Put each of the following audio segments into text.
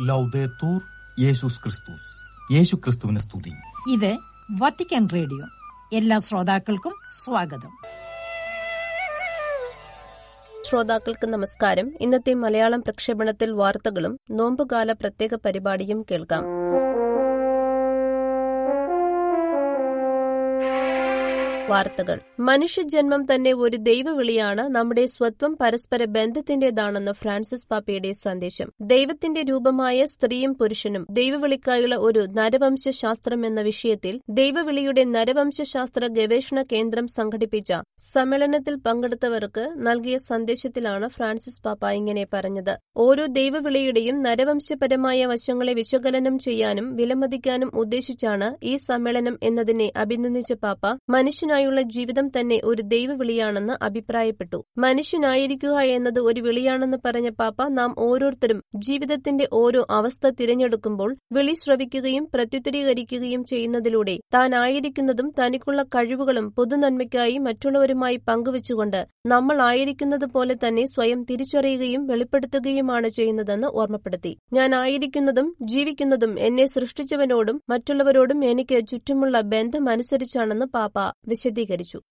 ലൗദേത്തൂർ യേശുസ് ക്രിസ്തുസ് യേശു ക്രിസ്തുവിന് സ്തുതി ഇത് വത്തിക്കാൻ റേഡിയോ എല്ലാ ശ്രോതാക്കൾക്കും സ്വാഗതം. ശ്രോതാക്കൾക്ക് നമസ്കാരം. ഇന്നത്തെ മലയാളം പ്രക്ഷേപണത്തിൽ വാർത്തകളും നോമ്പുകാല പ്രത്യേക പരിപാടിയും കേൾക്കാം. വാർത്തകൾ. മനുഷ്യജന്മം തന്നെ ഒരു ദൈവവിളിയാണ് നമ്മുടെ സ്വത്വം പരസ്പര ബന്ധത്തിന്റേതാണെന്ന് ഫ്രാൻസിസ് പാപ്പയുടെ സന്ദേശം. ദൈവത്തിന്റെ രൂപമായ സ്ത്രീയും പുരുഷനും ദൈവവിളിക്കായുള്ള ഒരു നരവംശ ശാസ്ത്രം എന്ന വിഷയത്തിൽ ദൈവവിളിയുടെ നരവംശ ശാസ്ത്ര ഗവേഷണ കേന്ദ്രം സംഘടിപ്പിച്ച സമ്മേളനത്തിൽ പങ്കെടുത്തവർക്ക് നൽകിയ സന്ദേശത്തിലാണ് ഫ്രാൻസിസ് പാപ്പ ഇങ്ങനെ പറഞ്ഞത്. ഓരോ ദൈവവിളിയുടെയും നരവംശപരമായ വശങ്ങളെ വിശകലനം ചെയ്യാനും വിലമതിക്കാനും ഉദ്ദേശിച്ചാണ് ഈ സമ്മേളനം എന്നതിനെ അഭിനന്ദിച്ച പാപ്പ മനുഷ്യനായുള്ള ജീവിതം തന്നെ ഒരു ദൈവവിളിയാണെന്ന് അഭിപ്രായപ്പെട്ടു. മനുഷ്യനായിരിക്കുക എന്നത് ഒരു വിളിയാണെന്ന് പറഞ്ഞ പാപ്പ നാം ഓരോരുത്തരും ജീവിതത്തിന്റെ ഓരോ അവസ്ഥ തിരഞ്ഞെടുക്കുമ്പോൾ വിളി ശ്രവിക്കുകയും പ്രത്യുത്തരീകരിക്കുകയും ചെയ്യുന്നതിലൂടെ താൻ ആയിരിക്കുന്നതും തനിക്കുള്ള കഴിവുകളും പൊതുനന്മയ്ക്കായി മറ്റുള്ളവരുമായി പങ്കുവച്ചുകൊണ്ട് നമ്മൾ ആയിരിക്കുന്നത് പോലെ തന്നെ സ്വയം തിരിച്ചറിയുകയും വെളിപ്പെടുത്തുകയുമാണ് ചെയ്യുന്നതെന്ന് ഓർമ്മപ്പെടുത്തി. ഞാൻ ആയിരിക്കുന്നതും ജീവിക്കുന്നതും എന്നെ സൃഷ്ടിച്ചവനോടും മറ്റുള്ളവരോടും എനിക്ക് ചുറ്റുമുള്ള ബന്ധമനുസരിച്ചാണെന്ന് പാപ്പ വിശദീകരിച്ചു.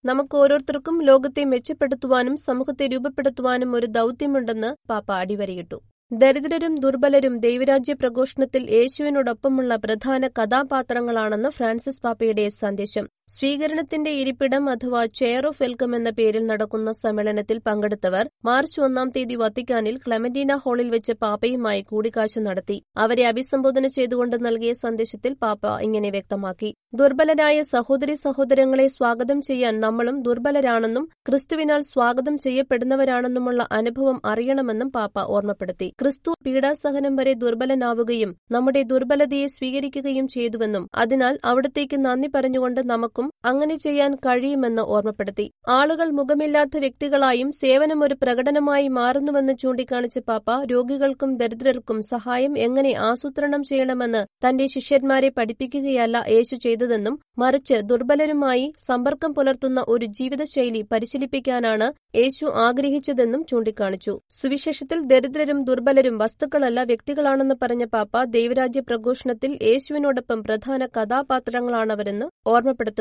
നമുക്ക് ഓരോരുത്തർക്കും ലോകത്തെ മെച്ചപ്പെടുത്തുവാനും സമൂഹത്തെ രൂപപ്പെടുത്തുവാനും ഒരു ദൌത്യമുണ്ടെന്ന് പാപ്പ അടിവരയിട്ടു. ദരിദ്രരും ദുർബലരും ദൈവരാജ്യ പ്രഘോഷണത്തിൽ യേശുവിനോടൊപ്പമുള്ള പ്രധാന കഥാപാത്രങ്ങളാണെന്ന് ഫ്രാൻസിസ് പാപ്പയുടെ സന്ദേശം. സ്വീകരണത്തിന്റെ ഇരിപ്പിടം അഥവാ ചെയർ ഓഫ് വെൽക്കം എന്ന പേരിൽ നടക്കുന്ന സമ്മേളനത്തിൽ പങ്കെടുത്തവർ മാർച്ച് ഒന്നാം തീയതി വത്തിക്കാനിൽ ക്ലമന്റീന ഹാളിൽ വെച്ച് പാപ്പയുമായി കൂടിക്കാഴ്ച നടത്തി. അവരെ അഭിസംബോധന ചെയ്തുകൊണ്ട് നൽകിയ സന്ദേശത്തിൽ പാപ്പ ഇങ്ങനെ വ്യക്തമാക്കി. ദുർബലരായ സഹോദരി സഹോദരങ്ങളെ സ്വാഗതം ചെയ്യാൻ നമ്മളും ദുർബലരാണെന്നും ക്രിസ്തുവിനാൽ സ്വാഗതം ചെയ്യപ്പെടുന്നവരാണെന്നുമുള്ള അനുഭവം അറിയണമെന്നും പാപ്പ ഓർമ്മപ്പെടുത്തി. ക്രിസ്തു പീഡാസഹനം വരെ ദുർബലനാവുകയും നമ്മുടെ ദുർബലതയെ സ്വീകരിക്കുകയും ചെയ്തുവെന്നും അതിനാൽ അവിടത്തേക്ക് നന്ദി പറഞ്ഞുകൊണ്ട് നമുക്കും അങ്ങനെ ചെയ്യാൻ കഴിയുമെന്ന് ഓർമ്മപ്പെടുത്തി. ആളുകൾ മുഖമില്ലാത്ത വ്യക്തികളായും സേവനം ഒരു പ്രകടനമായി മാറുന്നുവെന്ന് ചൂണ്ടിക്കാണിച്ച പാപ്പ രോഗികൾക്കും ദരിദ്രർക്കും സഹായം എങ്ങനെ ആസൂത്രണം ചെയ്യണമെന്ന് തന്റെ ശിഷ്യന്മാരെ പഠിപ്പിക്കുകയല്ല യേശു ചെയ്തതെന്നും മറിച്ച് ദുർബലരുമായി സമ്പർക്കം പുലർത്തുന്ന ഒരു ജീവിതശൈലി പരിശീലിപ്പിക്കാനാണ് യേശു ആഗ്രഹിച്ചതെന്നും ചൂണ്ടിക്കാണിച്ചു. സുവിശേഷത്തിൽ ദരിദ്രരും ദുർബലരും വസ്തുക്കളല്ല വ്യക്തികളാണെന്ന് പറഞ്ഞ പാപ്പ ദൈവരാജ്യ പ്രഘോഷണത്തിൽ യേശുവിനോടൊപ്പം പ്രധാന കഥാപാത്രങ്ങളാണവരെന്ന്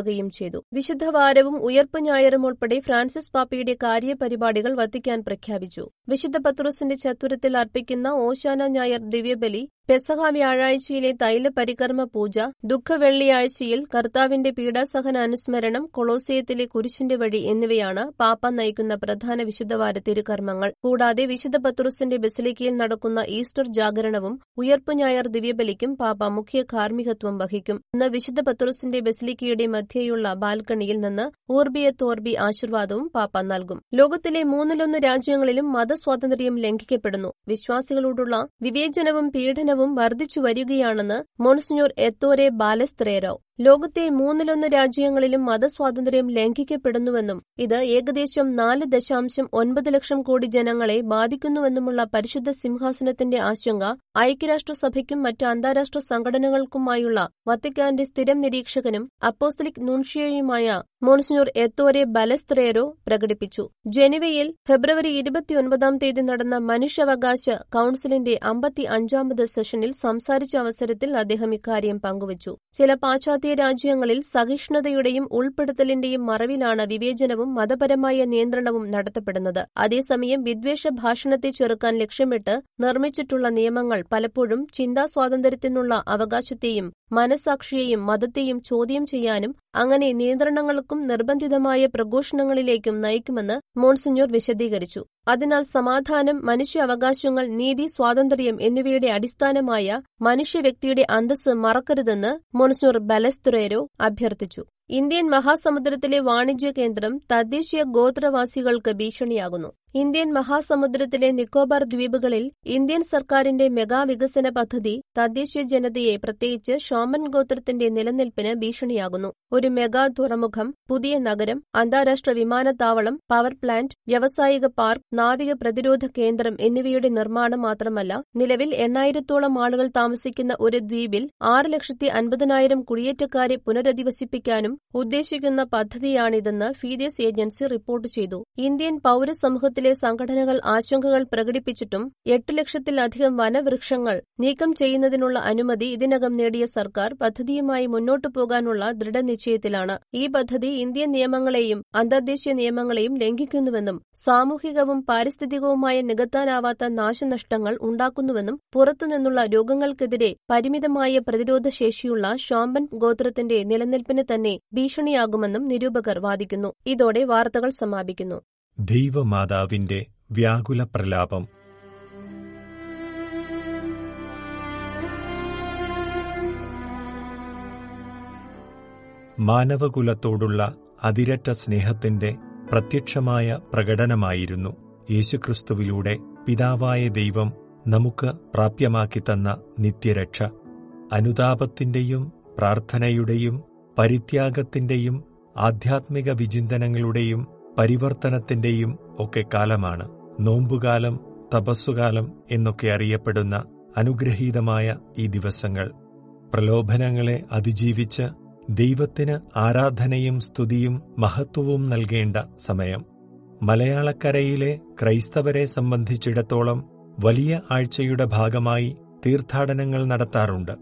ഓർമ്മപ്പെടുത്തുകയും ചെയ്തു. വിശുദ്ധവാരവും ഉയർപ്പ് ഞായറും ഉൾപ്പെടെ ഫ്രാൻസിസ് പാപ്പയുടെ കാര്യപരിപാടികൾ വത്തിക്കാൻ പ്രഖ്യാപിച്ചു. വിശുദ്ധ പത്രോസിന്റെ ചത്വരത്തിൽ അർപ്പിക്കുന്ന ഓശാന ഞായർ ദിവ്യബലി പെസഹ വ്യാഴാഴ്ചയിലെ തൈല പരികർമ്മ പൂജ ദുഃഖ വെള്ളിയാഴ്ചയിൽ കർത്താവിന്റെ പീഡാസഹന അനുസ്മരണം കൊളോസിയത്തിലെ കുരിശിന്റെ വഴി എന്നിവയാണ് പാപ്പ നയിക്കുന്ന പ്രധാന വിശുദ്ധവാര തിരുകർമ്മങ്ങൾ. കൂടാതെ വിശുദ്ധ പത്രോസിന്റെ ബസിലിക്കയിൽ നടക്കുന്ന ഈസ്റ്റർ ജാഗരണവും ഉയർപ്പു ഞായർ ദിവ്യബലിക്കും പാപ്പ മുഖ്യ കാർമ്മികത്വം വഹിക്കും. ഇന്ന് വിശുദ്ധ പത്രോസിന്റെ ബസിലിക്കയുടെ മധ്യയുള്ള ബാൽക്കണിയിൽ നിന്ന് ഊർബിയ തോർബി ആശീർവാദവും പാപ്പ നൽകും. ലോകത്തിലെ മൂന്നിലൊന്ന് രാജ്യങ്ങളിലും മതസ്വാതന്ത്ര്യം ലംഘിക്കപ്പെടുന്നു. വിശ്വാസികളോടുള്ള വിവേചനവും പീഡനവും പീഡനവും വർദ്ധിച്ചു വരികയാണെന്ന് മോൺസിഞ്ഞോർ എത്തോരെ ബാലസ്ത്രേരോ ലോകത്തെ മൂന്നിലൊന്ന് രാജ്യങ്ങളിലും മതസ്വാതന്ത്ര്യം ലംഘിക്കപ്പെടുന്നുവെന്നും ഇത് ഏകദേശം നാല് ദശാംശം ഒൻപത് ലക്ഷം കോടി ജനങ്ങളെ ബാധിക്കുന്നുവെന്നുമുള്ള പരിശുദ്ധ സിംഹാസനത്തിന്റെ ആശങ്ക ഐക്യരാഷ്ട്രസഭയ്ക്കും മറ്റ് അന്താരാഷ്ട്ര സംഘടനകൾക്കുമായുള്ള വത്തിക്കാന്റെ സ്ഥിരം നിരീക്ഷകനും അപ്പോസ്തലിക് നൂൺഷിയയുമായ മോൺസിനൂർ എത്തോരെ ബലസ്ത്രേരോ പ്രകടിപ്പിച്ചു. ജനുവയിൽ ഫെബ്രുവരി ഇരുപത്തിയൊൻപതാം തീയതി നടന്ന മനുഷ്യാവകാശ കൌൺസിലിന്റെ അമ്പത്തി അഞ്ചാമത് സെഷനിൽ സംസാരിച്ച അവസരത്തിൽ അദ്ദേഹം ഇക്കാര്യം പങ്കുവച്ചു. ചില പാശ്ചാത്യ രാജ്യങ്ങളിൽ സഹിഷ്ണുതയുടെയും ഉൾപ്പെടുത്തലിന്റെയും മറവിലാണ് വിവേചനവും മതപരമായ നിയന്ത്രണവും നടത്തപ്പെടുന്നത്. അതേസമയം വിദ്വേഷ ഭാഷണത്തെ ചെറുക്കാൻ ലക്ഷ്യമിട്ട് നിർമ്മിച്ചിട്ടുള്ള നിയമങ്ങൾ പലപ്പോഴും ചിന്താ സ്വാതന്ത്ര്യത്തിനുള്ള അവകാശത്തെയും മനസാക്ഷിയെയും മതത്തെയും ചോദ്യം ചെയ്യാനും അങ്ങനെ നിയന്ത്രണങ്ങൾക്കും നിർബന്ധിതമായ പ്രഘോഷണങ്ങളിലേക്കും നയിക്കുമെന്ന് മോൺസിഞ്ഞോർ വിശദീകരിച്ചു. അതിനാൽ സമാധാനം മനുഷ്യ അവകാശങ്ങൾ നീതി സ്വാതന്ത്ര്യം എന്നിവയുടെ അടിസ്ഥാനമായ മനുഷ്യ വ്യക്തിയുടെ അന്തസ് മറക്കരുതെന്ന് മോൺസിഞ്ഞോർ ബലസ്തുറേരോ അഭ്യർത്ഥിച്ചു. ഇന്ത്യൻ മഹാസമുദ്രത്തിലെ വാണിജ്യ കേന്ദ്രം തദ്ദേശീയ ഗോത്രവാസികൾക്ക് ഭീഷണിയാകുന്നു. ഇന്ത്യൻ മഹാസമുദ്രത്തിലെ നിക്കോബാർ ദ്വീപുകളിൽ ഇന്ത്യൻ സർക്കാരിന്റെ മെഗാ വികസന പദ്ധതി തദ്ദേശീയ ജനതയെ പ്രത്യേകിച്ച് ഷോമൻ ഗോത്രത്തിന്റെ നിലനിൽപ്പിന് ഭീഷണിയാകുന്നു. ഒരു മെഗാ തുറമുഖം പുതിയ നഗരം അന്താരാഷ്ട്ര വിമാനത്താവളം പവർ പ്ലാന്റ് വ്യാവസായിക പാർക്ക് നാവിക പ്രതിരോധ കേന്ദ്രം എന്നിവയുടെ നിർമ്മാണം മാത്രമല്ല നിലവിൽ എണ്ണായിരത്തോളം ആളുകൾ താമസിക്കുന്ന ഒരു ദ്വീപിൽ ആറ് ലക്ഷത്തി അൻപതിനായിരം കുടിയേറ്റക്കാരെ പുനരധിവസിപ്പിക്കാനും ഉദ്ദേശിക്കുന്ന പദ്ധതിയാണിതെന്ന് ഫീദേസ് ഏജൻസി റിപ്പോർട്ട് ചെയ്തു. ഇന്ത്യൻ പൌരസമൂഹത്തിലെ രാജ്യത്തിലെ സംഘടനകൾ ആശങ്കകൾ പ്രകടിപ്പിച്ചിട്ടും എട്ട് ലക്ഷത്തിലധികം വനവൃക്ഷങ്ങൾ നീക്കം ചെയ്യുന്നതിനുള്ള അനുമതി ഇതിനകം നേടിയ സർക്കാർ പദ്ധതിയുമായി മുന്നോട്ടു പോകാനുള്ള ദൃഢനിശ്ചയത്തിലാണ്. ഈ പദ്ധതി ഇന്ത്യൻ നിയമങ്ങളെയും അന്തർദേശീയ നിയമങ്ങളെയും ലംഘിക്കുന്നുവെന്നും സാമൂഹികവും പാരിസ്ഥിതികവുമായ നികത്താനാവാത്ത നാശനഷ്ടങ്ങൾ ഉണ്ടാക്കുന്നുവെന്നും പുറത്തുനിന്നുള്ള രോഗങ്ങൾക്കെതിരെ പരിമിതമായ പ്രതിരോധ ശേഷിയുള്ള ഷോമ്പൻ ഗോത്രത്തിന്റെ നിലനിൽപ്പിന് തന്നെ ഭീഷണിയാകുമെന്നും നിരൂപകർ വാദിക്കുന്നു. ഇതോടെ വാർത്തകൾ സമാപിക്കുന്നു. ദൈവമാതാവിന്റെ വ്യാകുല പ്രലാപം. മാനവകുലത്തോടുള്ള അതിരറ്റ സ്നേഹത്തിന്റെ പ്രത്യക്ഷമായ പ്രകടനമായിരുന്നു യേശുക്രിസ്തുവിലൂടെ പിതാവായ ദൈവം നമുക്ക് പ്രാപ്യമാക്കി തന്ന നിത്യരക്ഷ. അനുതാപത്തിന്റെയും പ്രാർത്ഥനയുടെയും പരിത്യാഗത്തിന്റെയും ആധ്യാത്മിക വിചിന്തനങ്ങളുടെയും പരിവർത്തനത്തിന്റെയും ഒക്കെ കാലമാണ്. നോമ്പുകാലം തപസ്സുകാലം എന്നൊക്കെ അറിയപ്പെടുന്ന അനുഗ്രഹീതമായ ഈ ദിവസങ്ങൾ. പ്രലോഭനങ്ങളെ അതിജീവിച്ച് ദൈവത്തിന് ആരാധനയും സ്തുതിയും മഹത്വവും നൽകേണ്ട സമയം. മലയാളക്കരയിലെ ക്രൈസ്തവരെ സംബന്ധിച്ചിടത്തോളം വലിയ ആഴ്ചയുടെ ഭാഗമായി തീർത്ഥാടനങ്ങൾ നടത്താറുണ്ട്.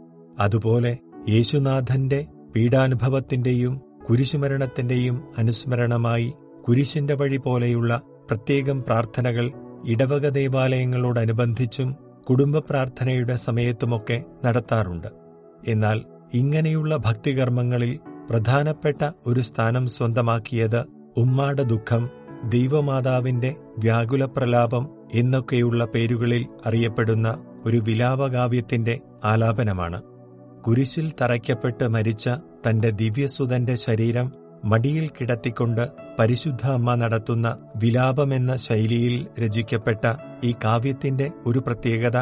അതുപോലെ യേശുനാഥന്റെ പീഡാനുഭവത്തിന്റെയും കുരിശുമരണത്തിന്റെയും അനുസ്മരണമായി കുരിശിന്റെ വഴി പോലെയുള്ള പ്രത്യേകം പ്രാർത്ഥനകൾ ഇടവക ദേവാലയങ്ങളോടനുബന്ധിച്ചും കുടുംബ പ്രാർത്ഥനയുടെ സമയത്തുമൊക്കെ നടത്താറുണ്ട്. എന്നാൽ ഇങ്ങനെയുള്ള ഭക്തികർമ്മങ്ങളിൽ പ്രധാനപ്പെട്ട ഒരു സ്ഥാനം സ്വന്തമാക്കിയത് ഉമ്മാട ദുഃഖം ദൈവമാതാവിന്റെ വ്യാകുല പ്രലാപം എന്നൊക്കെയുള്ള പേരുകളിൽ അറിയപ്പെടുന്ന ഒരു വിലാപകാവ്യത്തിന്റെ ആലാപനമാണ്. കുരിശിൽ തറയ്ക്കപ്പെട്ട് മരിച്ച തന്റെ ദിവ്യസുതന്റെ ശരീരം മടിയിൽ കിടത്തിക്കൊണ്ട് പരിശുദ്ധ അമ്മ നടത്തുന്ന വിലാപമെന്ന ശൈലിയിൽ രചിക്കപ്പെട്ട ഈ കാവ്യത്തിന്റെ ഒരു പ്രത്യേകത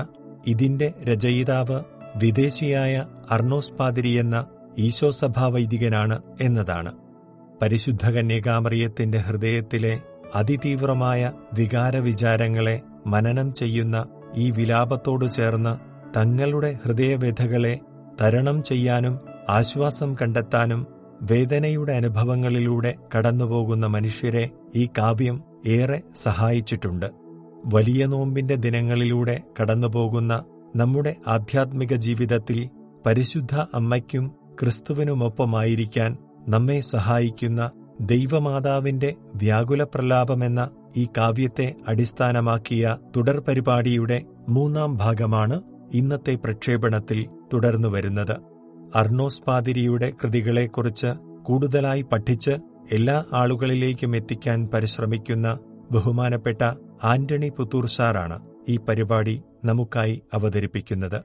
ഇതിന്റെ രചയിതാവ് വിദേശിയായ അർണോസ് പാതിരി എന്ന ഈശോസഭാ വൈദികനാണ് എന്നതാണ്. പരിശുദ്ധ കന്യകാമറിയത്തിന്റെ ഹൃദയത്തിലെ അതിതീവ്രമായ വികാരവിചാരങ്ങളെ മനനം ചെയ്യുന്ന ഈ വിലാപത്തോടു ചേർന്ന് തങ്ങളുടെ ഹൃദയവ്യഥകളെ തരണം ചെയ്യാനും ആശ്വാസം കണ്ടെത്താനും വേദനയുടെ അനുഭവങ്ങളിലൂടെ കടന്നുപോകുന്ന മനുഷ്യരെ ഈ കാവ്യം ഏറെ സഹായിച്ചിട്ടുണ്ട്. വലിയ നോമ്പിന്റെ ദിനങ്ങളിലൂടെ കടന്നുപോകുന്ന നമ്മുടെ ആധ്യാത്മിക ജീവിതത്തിൽ പരിശുദ്ധ അമ്മയ്ക്കും ക്രിസ്തുവിനുമൊപ്പമായിരിക്കാൻ നമ്മെ സഹായിക്കുന്ന ദൈവമാതാവിന്റെ വ്യാകുല പ്രലാപമെന്ന ഈ കാവ്യത്തെ അടിസ്ഥാനമാക്കിയ തുടർ പരിപാടിയുടെ മൂന്നാം ഭാഗമാണ് ഇന്നത്തെ പ്രക്ഷേപണത്തിൽ തുടർന്നുവരുന്നത്. അർണോസ് പാതിരിയുടെ കൃതികളെക്കുറിച്ച് കൂടുതലായി പഠിച്ച് എല്ലാ ആളുകളിലേക്കും എത്തിക്കാൻ പരിശ്രമിക്കുന്ന ബഹുമാനപ്പെട്ട ആന്റണി പുത്തൂർ സാറാണ് ഈ പരിപാടി നമുക്കായി അവതരിപ്പിക്കുന്നത്.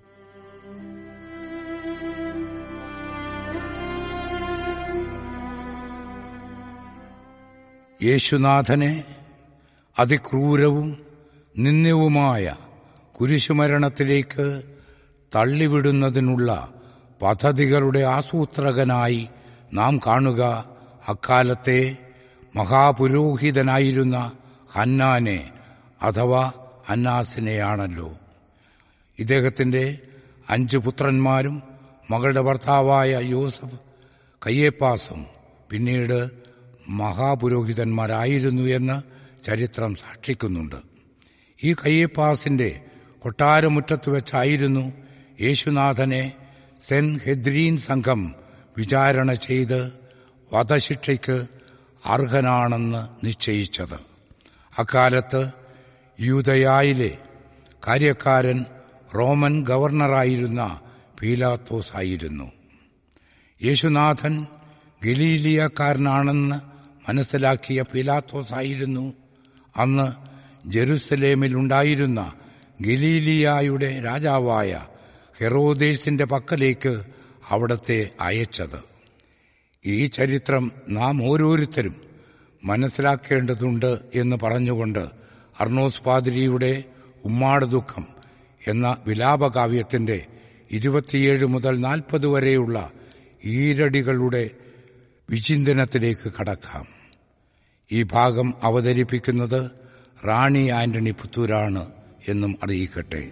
യേശുനാഥനെ അതിക്രൂരവും നിന്ദ്യവുമായ കുരിശുമരണത്തിലേക്ക് തള്ളിവിടുന്നതിനുള്ള പദ്ധതികളുടെ ആസൂത്രകനായി നാം കാണുക അക്കാലത്തെ മഹാപുരോഹിതനായിരുന്ന ഹന്നാനെ അഥവാ അന്നാസിനെയാണല്ലോ. ഇദ്ദേഹത്തിന്റെ അഞ്ച് പുത്രന്മാരും മകളുടെ ഭർത്താവായ യോസഫ് കയ്യേപ്പാസും പിന്നീട് മഹാപുരോഹിതന്മാരായിരുന്നു എന്ന് ചരിത്രം സാക്ഷിക്കുന്നുണ്ട്. ഈ കയ്യേപ്പാസിന്റെ കൊട്ടാരമുറ്റത്ത് വെച്ചായിരുന്നു യേശുനാഥനെ സെൻ ഹെദ്രീൻ സംഘം വിചാരണ ചെയ്ത് വധശിക്ഷയ്ക്ക് അർഹനാണെന്ന് നിശ്ചയിച്ചത്. അക്കാലത്ത് യൂതയായിലെ കാര്യക്കാരൻ റോമൻ ഗവർണറായിരുന്ന പീലാത്തോസ് ആയിരുന്നു. യേശുനാഥൻ ഗലീലിയക്കാരനാണെന്ന് മനസ്സിലാക്കിയ പീലാത്തോസ് ആയിരുന്നു. അന്ന് ജെറുസലേമിലുണ്ടായിരുന്ന ഗലീലിയായുടെ രാജാവായ ഹെറോദേസിന്റെ പക്കലേക്ക് അവിടത്തെ അയച്ചത്. ഈ ചരിത്രം നാം ഓരോരുത്തരും മനസ്സിലാക്കേണ്ടതുണ്ട് എന്ന് പറഞ്ഞുകൊണ്ട് അർണോസ് പാതിരിയുടെ ഉമ്മാട് ദുഃഖം എന്ന വിലാപകാവ്യത്തിന്റെ ഇരുപത്തിയേഴ് മുതൽ നാൽപ്പത് വരെയുള്ള ഈരടികളുടെ വിചിന്തനത്തിലേക്ക് കടക്കാം. ഈ ഭാഗം അവതരിപ്പിക്കുന്നത് റാണി ആന്റണി പുത്തൂരാണ് എന്നും അറിയിക്കട്ടെ.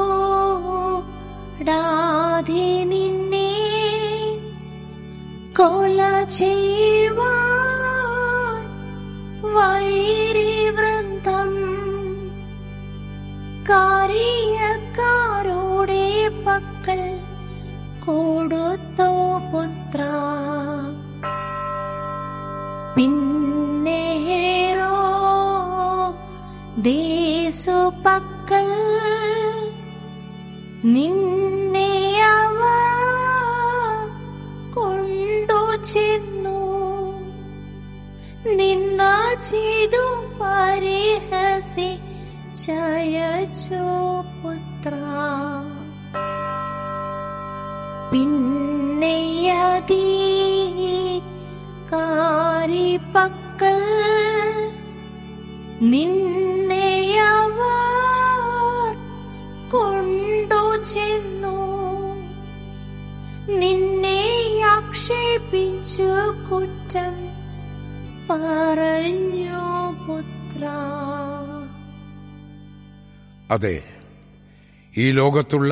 കൊടുത്തോ പുത്ര. പിന്നേരോ ദേശു പക്കൽ നിന്നെ അവ കൊണ്ടു ചെന്നു. നിന്ന ചെയ്തു പരിഹസി ചയച്ചു പുത്ര. പിന്നെയതീ കാരി പക്കൽ നിന്നെ കൊണ്ടു ചെന്നു. നിന്നെ ആക്ഷേപിച്ചു കുറ്റം പറഞ്ഞു പുത്ര. അതെ ഈ ലോകത്തുള്ള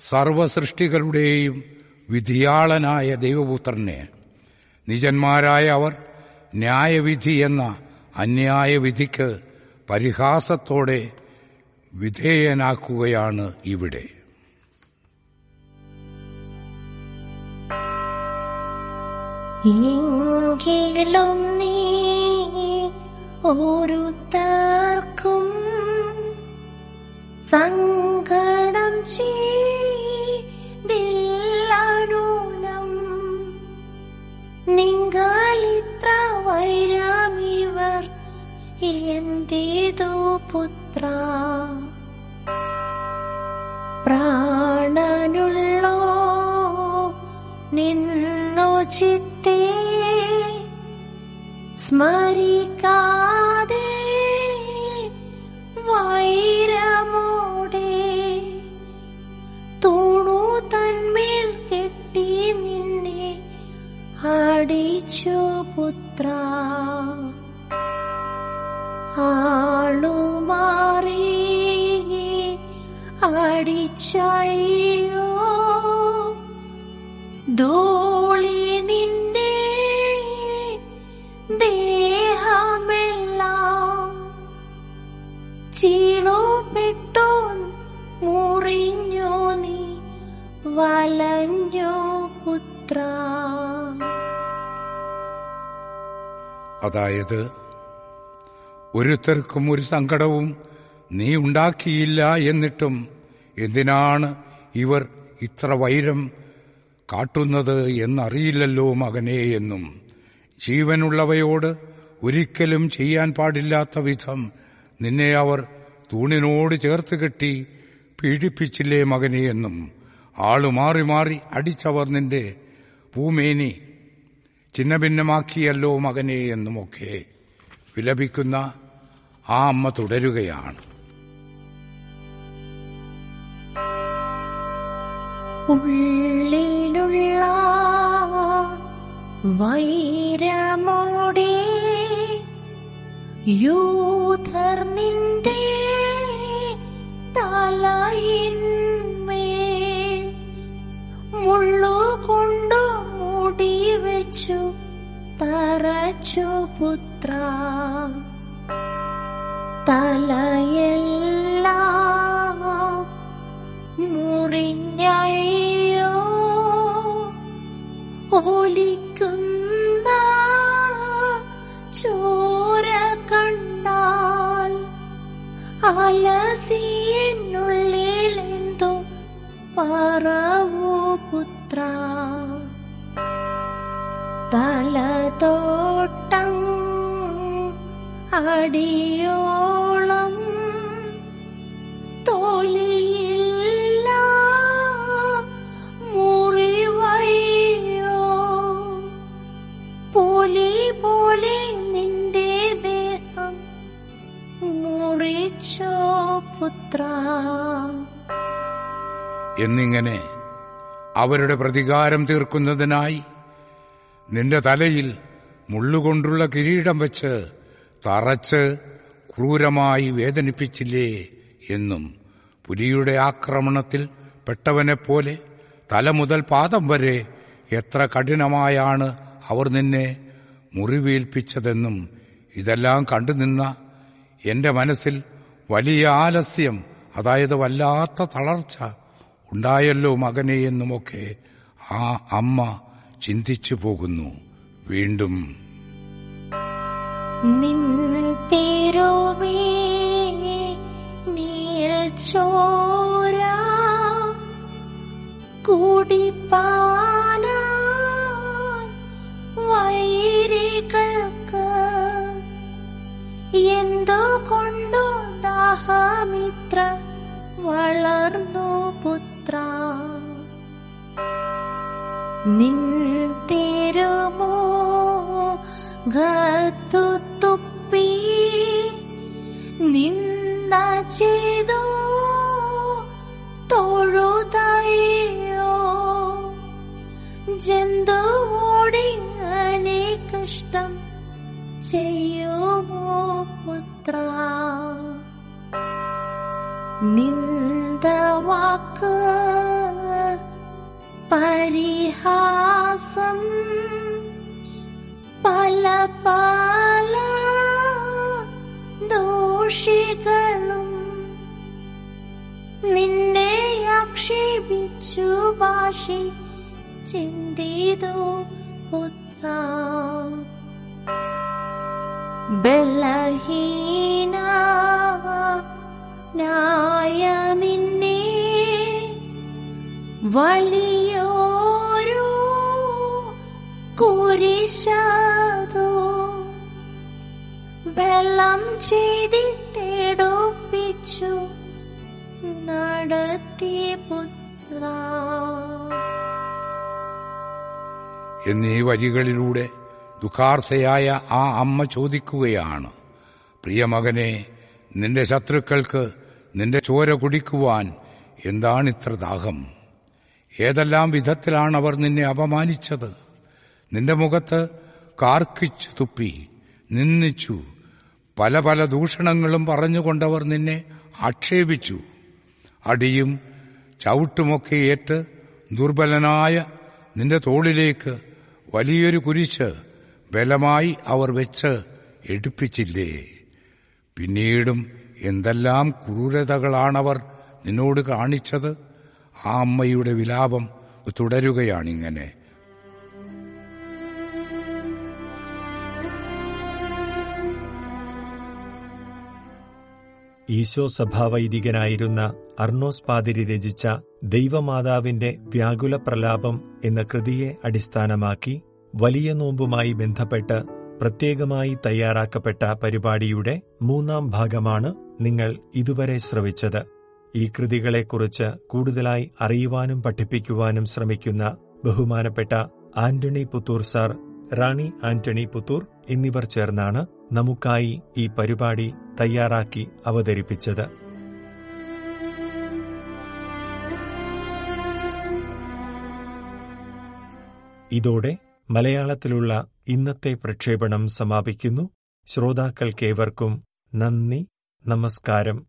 സർവസൃഷ്ടികളുടെയും വിധിയാളനായ ദൈവപുത്രനെ. നിജന്മാരായ അവർ ന്യായവിധി എന്ന അന്യായവിധിക്ക് പരിഹാസത്തോടെ വിധേയനാക്കുകയാണ് ഇവിടെ. ഓരോരുത്തർക്കും സങ്കടം ചെയ്തില്ലൂനം എന്തിതു പുത്ര. പ്രാണനുള്ളോ നിന്നു ചിത്തേ. സ്മരിക്കാതെ വൈരമോടെ തൂണു തന്മേൽ കെട്ടി നിന്നെ അടിച്ചു പുത്ര. ആളുമാറി അടിച്ചയോ ധോളി നിന്റെ ദേഹമെല്ലാം ചീളുപെട്ടു മുറിഞ്ഞോ നീ വലഞ്ഞോ പുത്ര. അതായത് ഒരുത്തർക്കും ഒരു സങ്കടവും നീ ഉണ്ടാക്കിയില്ല എന്നിട്ടും എന്തിനാണ് ഇവർ ഇത്ര വൈരം കാട്ടുന്നത് എന്നറിയില്ലല്ലോ മകനേ എന്നും. ജീവനുള്ളവയോട് ഒരിക്കലും ചെയ്യാൻ പാടില്ലാത്ത വിധം നിന്നെ അവർ തൂണിനോട് ചേർത്ത് കെട്ടി പീഡിപ്പിച്ചില്ലേ മകനെ എന്നും. ആളു മാറി മാറി അടിച്ചവർ നിന്റെ പൂമേനി ചിന്നഭിന്നമാക്കിയല്ലോ മകനെ എന്നുമൊക്കെ വിലപിക്കുന്ന ആ അമ്മ തുടരുകയാണ്. ഉള്ളിലുള്ള വൈരമോടെ യൂധർ നിന്റെ തലയിന്മേൽ മുള്ളുകൊണ്ടു മൂടി വെച്ചു തറച്ചു പുത്ര. തലയെല്ലാം മുറിഞ്ഞയോ ഒലിക്കുന്ന ചോര കണ്ടാൽ പറവോ അടിയോളം തോലില്ല മുറിവഴിയോ? പോലെ പോലെ നിന്റെ ദേഹം മുറിച്ചോ പുത്ര? എന്നിങ്ങനെ അവരുടെ പ്രതികാരം തീർക്കുന്നതിനായി നിന്റെ തലയിൽ മുള്ളുകൊണ്ടുള്ള കിരീടം വെച്ച് തറച്ച് ക്രൂരമായി വേദനിപ്പിച്ചില്ലേ എന്നും പുലിയുടെ ആക്രമണത്തിൽ പെട്ടവനെപ്പോലെ തല മുതൽ പാദം വരെ എത്ര കഠിനമായാണ് അവർ നിന്നെ മുറിവേൽപ്പിച്ചതെന്നും ഇതെല്ലാം കണ്ടുനിന്ന എന്റെ മനസ്സിൽ വലിയ ആലസ്യം അതായത് വല്ലാത്ത തളർച്ച ഉണ്ടായല്ലോ മകനെ എന്നുമൊക്കെ ആ അമ്മ ചിന്തിച്ചു പോകുന്നു. വീണ്ടും നിൻ തിരുമേ നീരച്ചോര കുടിപ്പാനായി വൈരികൾക്ക് എന്തുകൊണ്ടു ദാഹമിത്ര വളർന്നു പുത്ര. നിൻ തിരുമോ ഘർത്തു നിന്ന ചെയ്തു തൊഴുതയോ? ജന്തുവോടിങ്ങനെ കഷ്ടം ചെയ്യുമോ പുത്ര? നിന്ദ വാക്ക് പരിഹാസം പല പല ദോഷികളും നിന്നെ ആക്ഷേപിച്ചു ഭാഷി ചിന്തിതു പുത്ര. ബലഹീന നായ നിന്നെ വലിയോരു കുരിശാതോ വെള്ളം ചെയ്തിട്ടെടുപ്പിച്ചു നടത്തി പുത്ര. എന്നീ വരികളിലൂടെ ദുഃഖാർത്ഥയായ ആ അമ്മ ചോദിക്കുകയാണ് പ്രിയമകനെ നിന്റെ ശത്രുക്കൾക്ക് നിന്റെ ചോര കുടിക്കുവാൻ എന്താണിത്ര ദാഹം? ഏതെല്ലാം വിധത്തിലാണ് അവർ നിന്നെ അപമാനിച്ചത്? നിന്റെ മുഖത്ത് കാർക്കിച്ചു തുപ്പി നിന്ദിച്ചു പല പല ദൂഷണങ്ങളും പറഞ്ഞുകൊണ്ടവർ നിന്നെ ആക്ഷേപിച്ചു. അടിയും ചവിട്ടുമൊക്കെ ഏറ്റ് ദുർബലനായ നിന്റെ തോളിലേക്ക് വലിയൊരു കുരിശ് ബലമായി അവർ വെച്ച് എടുപ്പിച്ചില്ലേ? പിന്നീടും എന്തെല്ലാം ക്രൂരതകളാണവർ നിന്നോട് കാണിച്ചത്? ആ അമ്മയുടെ വിലാപം തുടരുകയാണിങ്ങനെ. ഈശോ സഭാവൈദികനായിരുന്ന അർണോസ് പാതിരി രചിച്ച ദൈവമാതാവിന്റെ വ്യാകുല പ്രലാപം എന്ന കൃതിയെ അടിസ്ഥാനമാക്കി വലിയ നോമ്പുമായി ബന്ധപ്പെട്ട് പ്രത്യേകമായി തയ്യാറാക്കപ്പെട്ട പരിപാടിയുടെ മൂന്നാം ഭാഗമാണ് നിങ്ങൾ ഇതുവരെ ശ്രവിച്ചത്. ഈ കൃതികളെക്കുറിച്ച് കൂടുതലായി അറിയുവാനും പഠിപ്പിക്കുവാനും ശ്രമിക്കുന്ന ബഹുമാനപ്പെട്ട ആന്റണി പുത്തൂർ സാർ റാണി ആന്റണി പുത്തൂർ എന്നിവർ ചേർന്നാണ് നമുക്കായി ഈ പരിപാടി തയ്യാറാക്കി അവതരിപ്പിച്ചത്. ഇതോടെ മലയാളത്തിലുള്ള ഇന്നത്തെ പ്രക്ഷേപണം സമാപിക്കുന്നു. ശ്രോതാക്കൾക്കേവർക്കും നന്ദി നമസ്കാരം.